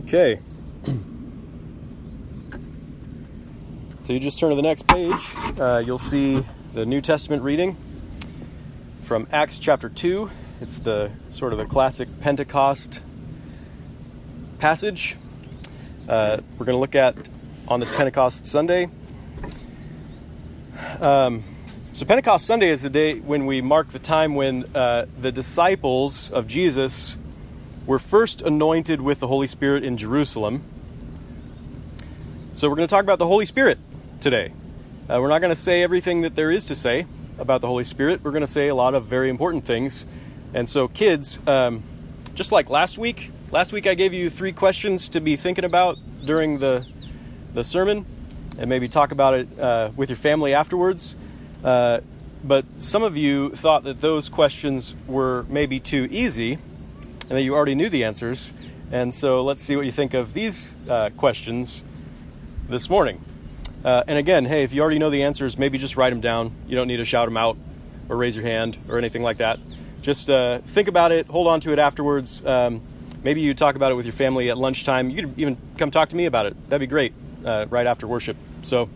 Okay. So you just turn to the next page. Uh, you'll see the New Testament reading from Acts chapter 2. It's the sort of the classic Pentecost passage. Uh, we're going to look at on this Pentecost Sunday. Um, so, Pentecost Sunday is the day when we mark the time when uh, the disciples of Jesus were first anointed with the Holy Spirit in Jerusalem. So, we're going to talk about the Holy Spirit today. Uh, we're not going to say everything that there is to say about the Holy Spirit. We're going to say a lot of very important things. And so, kids, um, just like last week, last week I gave you three questions to be thinking about during the the sermon, and maybe talk about it uh, with your family afterwards. Uh, but some of you thought that those questions were maybe too easy, and that you already knew the answers. And so, let's see what you think of these uh, questions this morning. Uh, and again, hey, if you already know the answers, maybe just write them down. You don't need to shout them out or raise your hand or anything like that. Just uh, think about it, hold on to it afterwards. Um, maybe you talk about it with your family at lunchtime. You could even come talk to me about it. That'd be great uh, right after worship. So,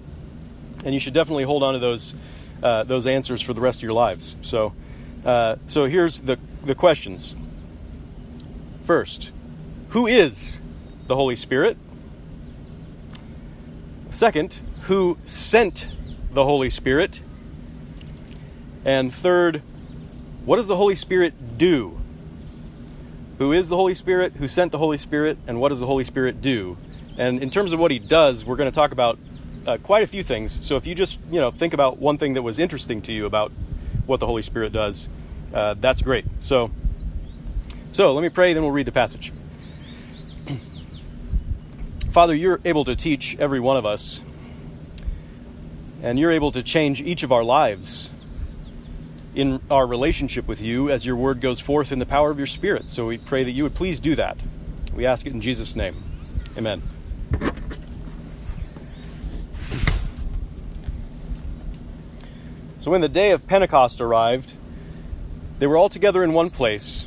and you should definitely hold on to those uh, those answers for the rest of your lives. So, uh, so here's the the questions. First, who is the Holy Spirit? Second, who sent the Holy Spirit? And third, what does the Holy Spirit do? Who is the Holy Spirit? Who sent the Holy Spirit? And what does the Holy Spirit do? And in terms of what he does, we're going to talk about uh, quite a few things. So if you just you know think about one thing that was interesting to you about what the Holy Spirit does, uh, that's great. So, so let me pray, then we'll read the passage. Father, you're able to teach every one of us, and you're able to change each of our lives in our relationship with you as your word goes forth in the power of your Spirit. So we pray that you would please do that. We ask it in Jesus' name. Amen. So when the day of Pentecost arrived, they were all together in one place,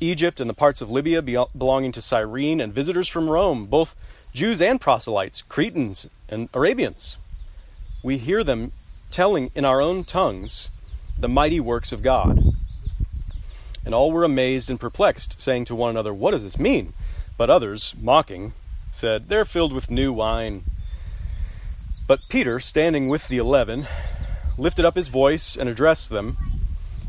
Egypt and the parts of Libya belonging to Cyrene, and visitors from Rome, both Jews and proselytes, Cretans and Arabians. We hear them telling in our own tongues the mighty works of God. And all were amazed and perplexed, saying to one another, What does this mean? But others, mocking, said, They're filled with new wine. But Peter, standing with the eleven, lifted up his voice and addressed them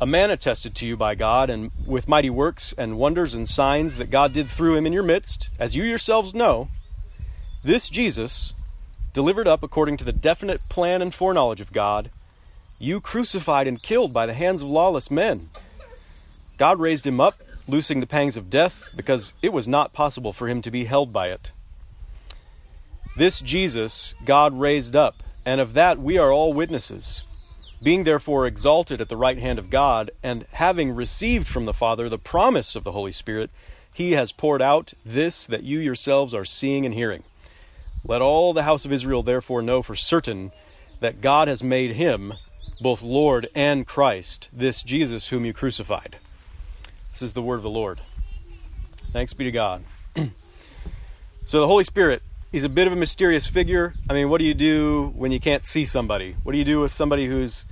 a man attested to you by God, and with mighty works and wonders and signs that God did through him in your midst, as you yourselves know, this Jesus delivered up according to the definite plan and foreknowledge of God, you crucified and killed by the hands of lawless men. God raised him up, loosing the pangs of death, because it was not possible for him to be held by it. This Jesus God raised up, and of that we are all witnesses. Being therefore exalted at the right hand of God, and having received from the Father the promise of the Holy Spirit, he has poured out this that you yourselves are seeing and hearing. Let all the house of Israel therefore know for certain that God has made him both Lord and Christ, this Jesus whom you crucified. This is the word of the Lord. Thanks be to God. so, the Holy Spirit, he's a bit of a mysterious figure. I mean, what do you do when you can't see somebody? What do you do with somebody who's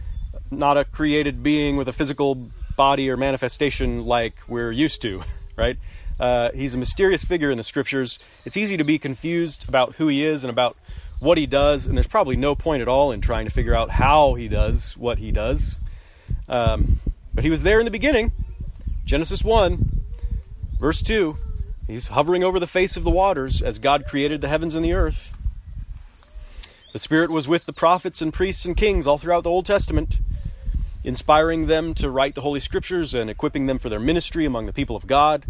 not a created being with a physical body or manifestation like we're used to, right? Uh, he's a mysterious figure in the scriptures. It's easy to be confused about who he is and about what he does, and there's probably no point at all in trying to figure out how he does what he does. Um, but he was there in the beginning. Genesis 1, verse 2. He's hovering over the face of the waters as God created the heavens and the earth. The Spirit was with the prophets and priests and kings all throughout the Old Testament, inspiring them to write the Holy Scriptures and equipping them for their ministry among the people of God.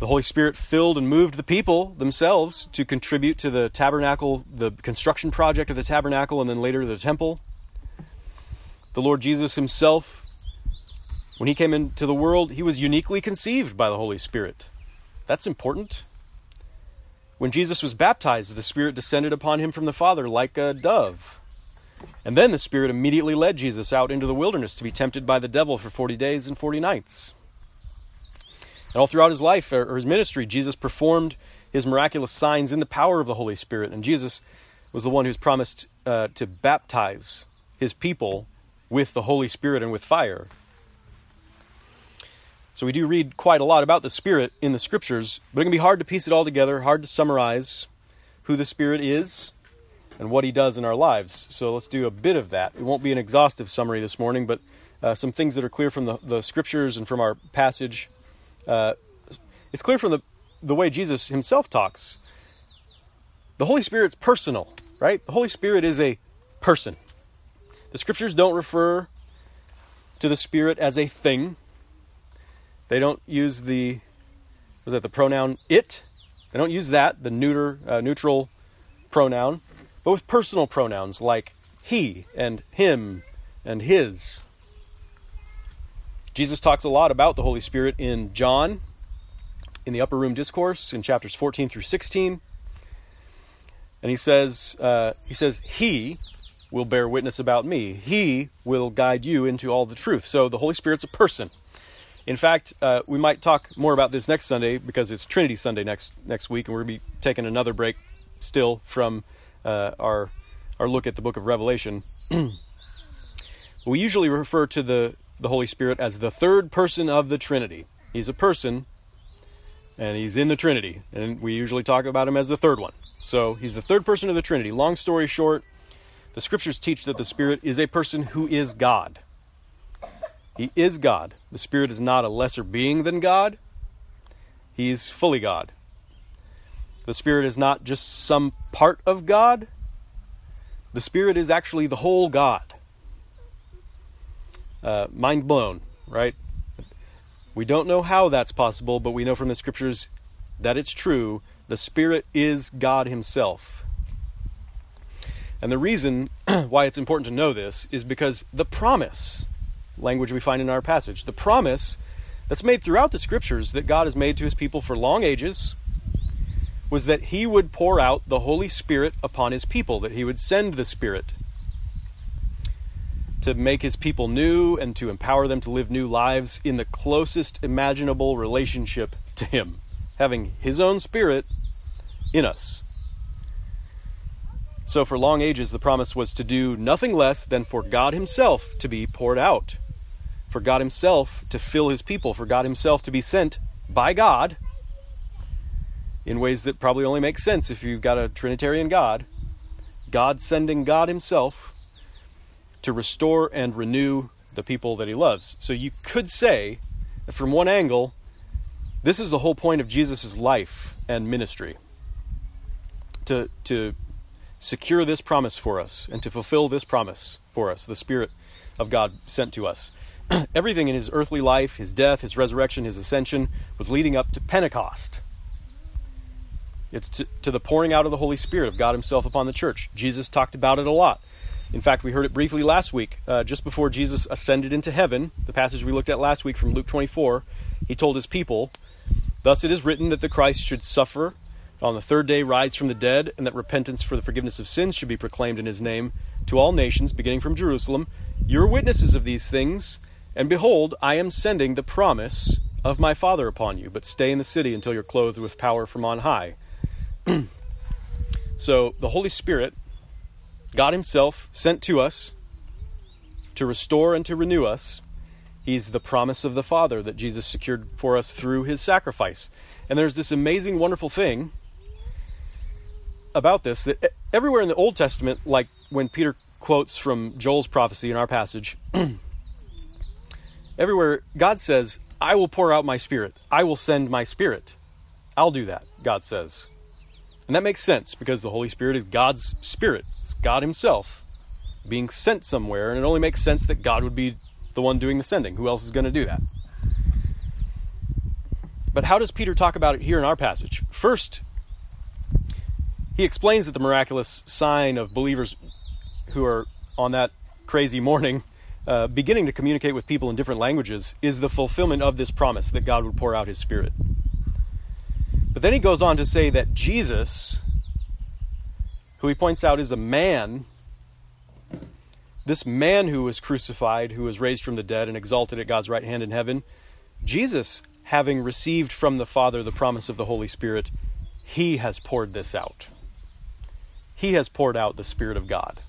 The Holy Spirit filled and moved the people themselves to contribute to the tabernacle, the construction project of the tabernacle, and then later the temple. The Lord Jesus himself, when he came into the world, he was uniquely conceived by the Holy Spirit. That's important. When Jesus was baptized, the Spirit descended upon him from the Father like a dove. And then the Spirit immediately led Jesus out into the wilderness to be tempted by the devil for 40 days and 40 nights. And all throughout his life or his ministry, Jesus performed his miraculous signs in the power of the Holy Spirit. And Jesus was the one who's promised uh, to baptize his people with the Holy Spirit and with fire. So we do read quite a lot about the Spirit in the Scriptures, but it can be hard to piece it all together, hard to summarize who the Spirit is and what he does in our lives. So let's do a bit of that. It won't be an exhaustive summary this morning, but uh, some things that are clear from the, the Scriptures and from our passage uh, it's clear from the, the way Jesus himself talks. The Holy Spirit's personal, right? The Holy Spirit is a person. The scriptures don't refer to the Spirit as a thing. They don't use the was that the pronoun it. They don't use that, the neuter uh, neutral pronoun, but with personal pronouns like he and him and his. Jesus talks a lot about the Holy Spirit in John, in the Upper Room Discourse, in chapters 14 through 16. And he says, uh, he says, He will bear witness about me. He will guide you into all the truth. So the Holy Spirit's a person. In fact, uh, we might talk more about this next Sunday because it's Trinity Sunday next next week, and we're going to be taking another break still from uh, our our look at the Book of Revelation. we usually refer to the the Holy Spirit as the third person of the Trinity. He's a person, and he's in the Trinity, and we usually talk about him as the third one. So he's the third person of the Trinity. Long story short, the scriptures teach that the Spirit is a person who is God. He is God. The Spirit is not a lesser being than God, He's fully God. The Spirit is not just some part of God, the Spirit is actually the whole God uh, mind blown, right? We don't know how that's possible, but we know from the scriptures that it's true. The Spirit is God Himself. And the reason why it's important to know this is because the promise, language we find in our passage, the promise that's made throughout the scriptures that God has made to His people for long ages was that He would pour out the Holy Spirit upon His people, that He would send the Spirit to make his people new and to empower them to live new lives in the closest imaginable relationship to him, having his own spirit in us. So, for long ages, the promise was to do nothing less than for God Himself to be poured out, for God Himself to fill His people, for God Himself to be sent by God in ways that probably only make sense if you've got a Trinitarian God. God sending God Himself to restore and renew the people that he loves. So you could say from one angle, this is the whole point of Jesus' life and ministry. To, to secure this promise for us and to fulfill this promise for us, the Spirit of God sent to us. Everything in his earthly life, his death, his resurrection, his ascension, was leading up to Pentecost. It's to, to, the pouring out of the Holy Spirit of God Himself upon the church. Jesus talked about it a lot. In fact, we heard it briefly last week, uh, just before Jesus ascended into heaven. The passage we looked at last week from Luke 24, He told His people, Thus it is written that the Christ should suffer, on the third day rise from the dead, and that repentance for the forgiveness of sins should be proclaimed in His name to all nations, beginning from Jerusalem. You are witnesses of these things, and behold, I am sending the promise of my Father upon you, but stay in the city until you're clothed with power from on high. so the Holy Spirit, God Himself, sent to us to restore and to renew us. He's the promise of the Father that Jesus secured for us through His sacrifice. And there's this amazing, wonderful thing about this that everywhere in the Old Testament, like when Peter quotes from Joel's prophecy in our passage, everywhere God says, I will pour out my spirit. I will send my spirit. I'll do that, God says. And that makes sense because the Holy Spirit is God's Spirit. It's God Himself being sent somewhere, and it only makes sense that God would be the one doing the sending. Who else is going to do that? But how does Peter talk about it here in our passage? First, he explains that the miraculous sign of believers who are on that crazy morning uh, beginning to communicate with people in different languages is the fulfillment of this promise that God would pour out His Spirit. But then he goes on to say that Jesus, who he points out is a man, this man who was crucified, who was raised from the dead and exalted at God's right hand in heaven, Jesus, having received from the Father the promise of the Holy Spirit, he has poured this out. He has poured out the Spirit of God.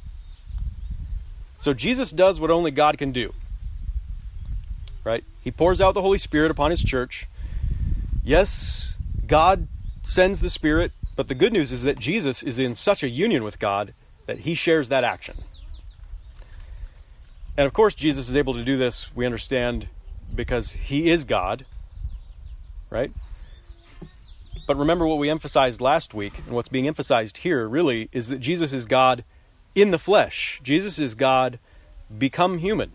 So Jesus does what only God can do. Right? He pours out the Holy Spirit upon his church. Yes, God sends the Spirit, but the good news is that Jesus is in such a union with God that he shares that action. And of course, Jesus is able to do this, we understand, because he is God, right? But remember what we emphasized last week, and what's being emphasized here really is that Jesus is God in the flesh. Jesus is God become human.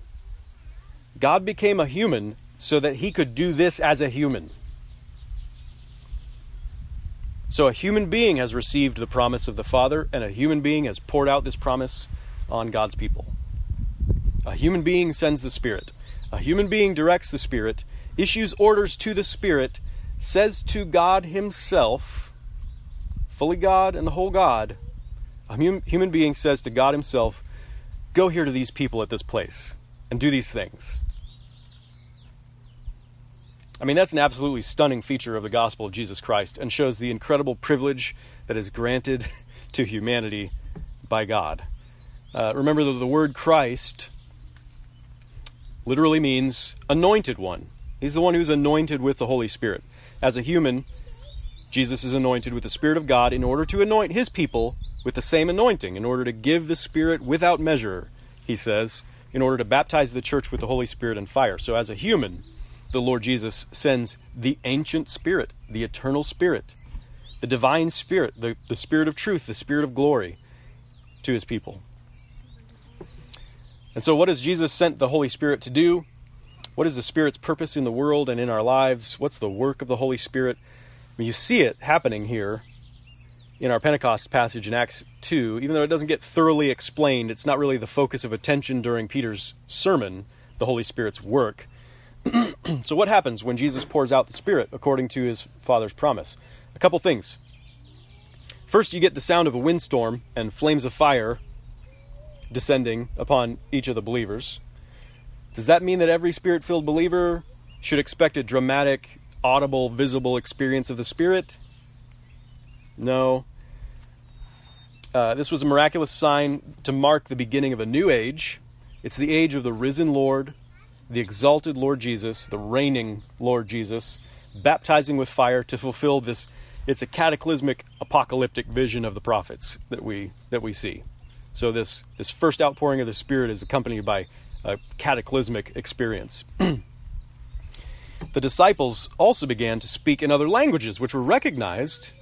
God became a human so that he could do this as a human. So a human being has received the promise of the Father, and a human being has poured out this promise on God's people. A human being sends the Spirit. A human being directs the Spirit, issues orders to the Spirit, says to God Himself, fully God and the whole God, a human being says to God Himself, Go here to these people at this place and do these things. I mean, that's an absolutely stunning feature of the gospel of Jesus Christ and shows the incredible privilege that is granted to humanity by God. Uh, remember that the word Christ literally means anointed one. He's the one who's anointed with the Holy Spirit. As a human, Jesus is anointed with the Spirit of God in order to anoint his people with the same anointing, in order to give the Spirit without measure, he says, in order to baptize the church with the Holy Spirit and fire. So, as a human, the Lord Jesus sends the ancient Spirit, the eternal Spirit, the divine Spirit, the, the Spirit of truth, the Spirit of glory to his people. And so, what has Jesus sent the Holy Spirit to do? What is the Spirit's purpose in the world and in our lives? What's the work of the Holy Spirit? I mean, you see it happening here in our Pentecost passage in Acts 2, even though it doesn't get thoroughly explained, it's not really the focus of attention during Peter's sermon, the Holy Spirit's work. so, what happens when Jesus pours out the Spirit according to his Father's promise? A couple things. First, you get the sound of a windstorm and flames of fire descending upon each of the believers. Does that mean that every spirit filled believer should expect a dramatic, audible, visible experience of the Spirit? No. Uh, this was a miraculous sign to mark the beginning of a new age. It's the age of the risen Lord the exalted Lord Jesus, the reigning Lord Jesus, baptizing with fire to fulfill this. It's a cataclysmic apocalyptic vision of the prophets that we that we see. So this this first outpouring of the Spirit is accompanied by a cataclysmic experience. the disciples also began to speak in other languages, which were recognized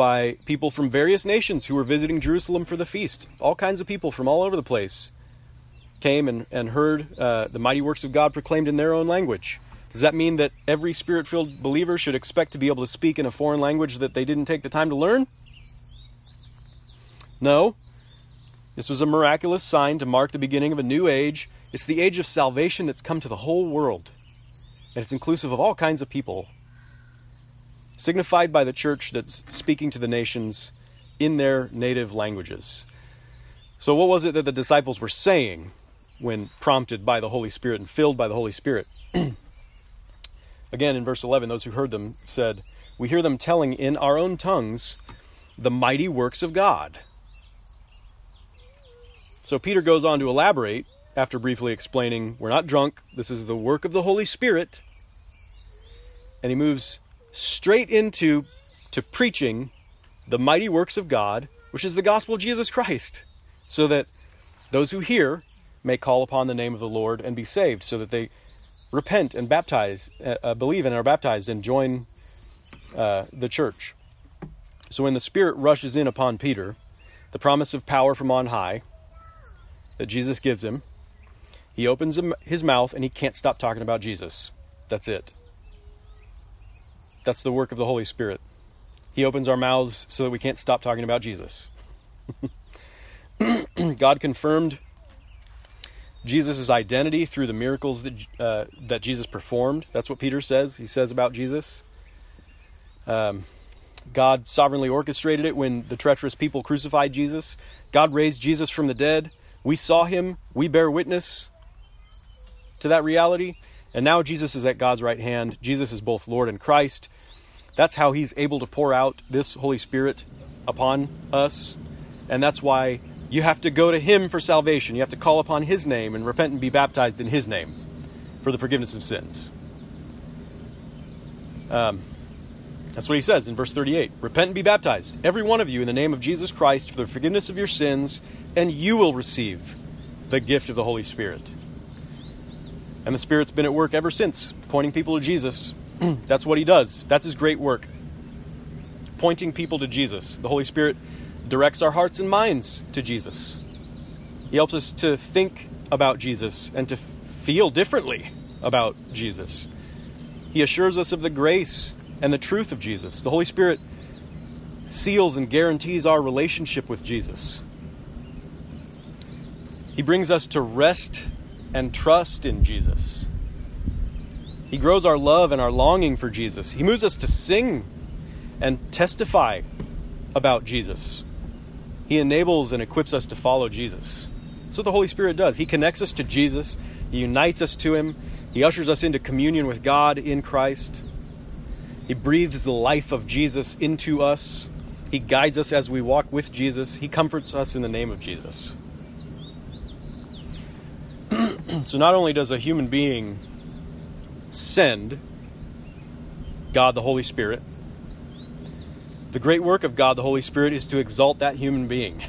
by people from various nations who were visiting Jerusalem for the feast. All kinds of people from all over the place came and, and heard uh, the mighty works of God proclaimed in their own language. Does that mean that every spirit filled believer should expect to be able to speak in a foreign language that they didn't take the time to learn? No. This was a miraculous sign to mark the beginning of a new age. It's the age of salvation that's come to the whole world, and it's inclusive of all kinds of people signified by the church that's speaking to the nations in their native languages. So, what was it that the disciples were saying when prompted by the Holy Spirit and filled by the Holy Spirit? Again, in verse 11, those who heard them said, We hear them telling in our own tongues the mighty works of God. So, Peter goes on to elaborate after briefly explaining, We're not drunk, this is the work of the Holy Spirit. And he moves straight into to preaching the mighty works of God, which is the gospel of Jesus Christ, so that those who hear may call upon the name of the Lord and be saved, so that they repent and baptize, uh, uh, believe and are baptized and join uh, the church. So when the Spirit rushes in upon Peter, the promise of power from on high that Jesus gives him, he opens his mouth and he can't stop talking about Jesus. That's it. That's the work of the Holy Spirit. He opens our mouths so that we can't stop talking about Jesus. God confirmed Jesus' identity through the miracles that, uh, that Jesus performed. That's what Peter says. He says about Jesus. Um, God sovereignly orchestrated it when the treacherous people crucified Jesus. God raised Jesus from the dead. We saw him. We bear witness to that reality. And now Jesus is at God's right hand. Jesus is both Lord and Christ. That's how he's able to pour out this Holy Spirit upon us. And that's why you have to go to him for salvation. You have to call upon his name and repent and be baptized in his name for the forgiveness of sins. Um, that's what he says in verse 38 Repent and be baptized, every one of you, in the name of Jesus Christ for the forgiveness of your sins, and you will receive the gift of the Holy Spirit. And the Spirit's been at work ever since, pointing people to Jesus. That's what He does. That's His great work. Pointing people to Jesus. The Holy Spirit directs our hearts and minds to Jesus. He helps us to think about Jesus and to feel differently about Jesus. He assures us of the grace and the truth of Jesus. The Holy Spirit seals and guarantees our relationship with Jesus. He brings us to rest and trust in Jesus. He grows our love and our longing for Jesus. He moves us to sing and testify about Jesus. He enables and equips us to follow Jesus. That's what the Holy Spirit does. He connects us to Jesus, He unites us to Him, He ushers us into communion with God in Christ. He breathes the life of Jesus into us. He guides us as we walk with Jesus. He comforts us in the name of Jesus. So not only does a human being send God the Holy Spirit, the great work of God the Holy Spirit is to exalt that human being,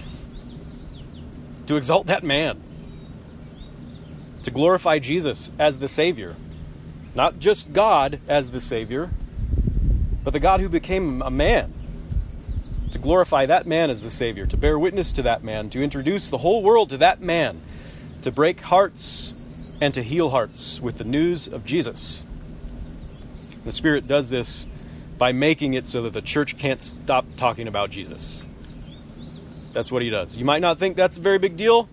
to exalt that man, to glorify Jesus as the Savior. Not just God as the Savior, but the God who became a man. To glorify that man as the Savior, to bear witness to that man, to introduce the whole world to that man to break hearts and to heal hearts with the news of Jesus. The Spirit does this by making it so that the church can't stop talking about Jesus. That's what He does. You might not think that's a very big deal.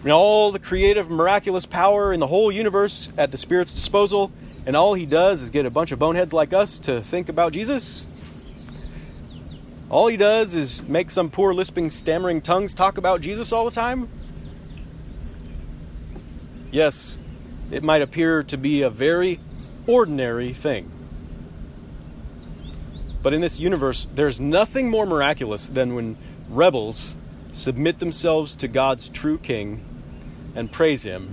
I mean, all the creative, miraculous power in the whole universe at the Spirit's disposal, and all He does is get a bunch of boneheads like us to think about Jesus. All He does is make some poor, lisping, stammering tongues talk about Jesus all the time. Yes, it might appear to be a very ordinary thing. But in this universe, there's nothing more miraculous than when rebels submit themselves to God's true King and praise Him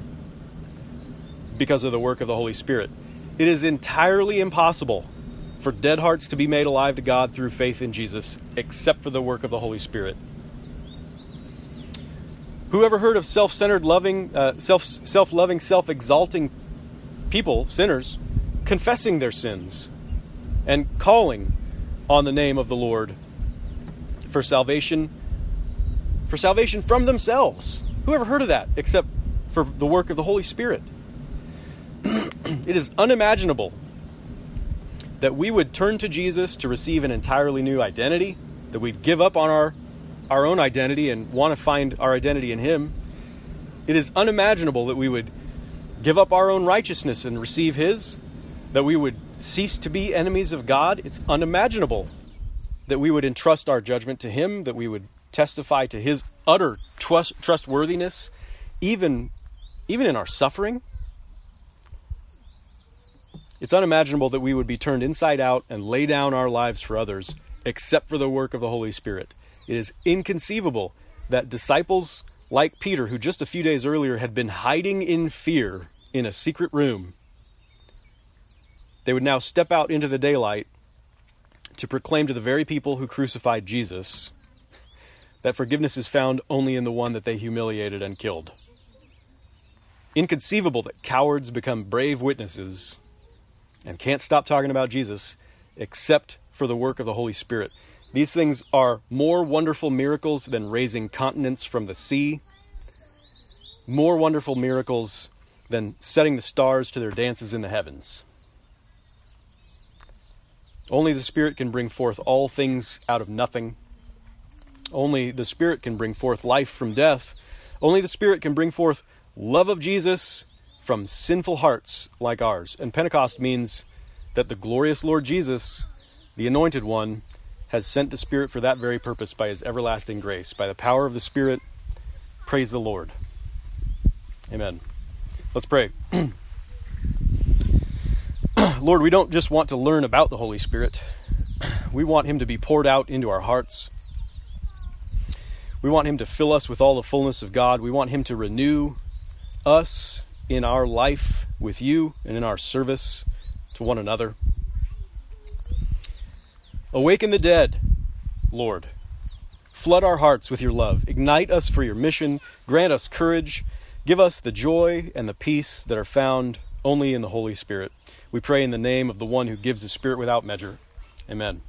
because of the work of the Holy Spirit. It is entirely impossible for dead hearts to be made alive to God through faith in Jesus, except for the work of the Holy Spirit. Who ever heard of self-centered, loving, uh, self self-loving, self-exalting people, sinners, confessing their sins and calling on the name of the Lord for salvation for salvation from themselves. Who ever heard of that except for the work of the Holy Spirit? it is unimaginable that we would turn to Jesus to receive an entirely new identity, that we'd give up on our our own identity and want to find our identity in him. It is unimaginable that we would give up our own righteousness and receive his, that we would cease to be enemies of God. It's unimaginable that we would entrust our judgment to him, that we would testify to his utter trust, trustworthiness even even in our suffering. It's unimaginable that we would be turned inside out and lay down our lives for others except for the work of the Holy Spirit. It is inconceivable that disciples like Peter, who just a few days earlier had been hiding in fear in a secret room, they would now step out into the daylight to proclaim to the very people who crucified Jesus that forgiveness is found only in the one that they humiliated and killed. Inconceivable that cowards become brave witnesses and can't stop talking about Jesus except for the work of the Holy Spirit. These things are more wonderful miracles than raising continents from the sea, more wonderful miracles than setting the stars to their dances in the heavens. Only the Spirit can bring forth all things out of nothing. Only the Spirit can bring forth life from death. Only the Spirit can bring forth love of Jesus from sinful hearts like ours. And Pentecost means that the glorious Lord Jesus, the Anointed One, has sent the Spirit for that very purpose by His everlasting grace. By the power of the Spirit, praise the Lord. Amen. Let's pray. Lord, we don't just want to learn about the Holy Spirit, we want Him to be poured out into our hearts. We want Him to fill us with all the fullness of God. We want Him to renew us in our life with you and in our service to one another. Awaken the dead, Lord. Flood our hearts with your love. Ignite us for your mission. Grant us courage. Give us the joy and the peace that are found only in the Holy Spirit. We pray in the name of the one who gives the Spirit without measure. Amen.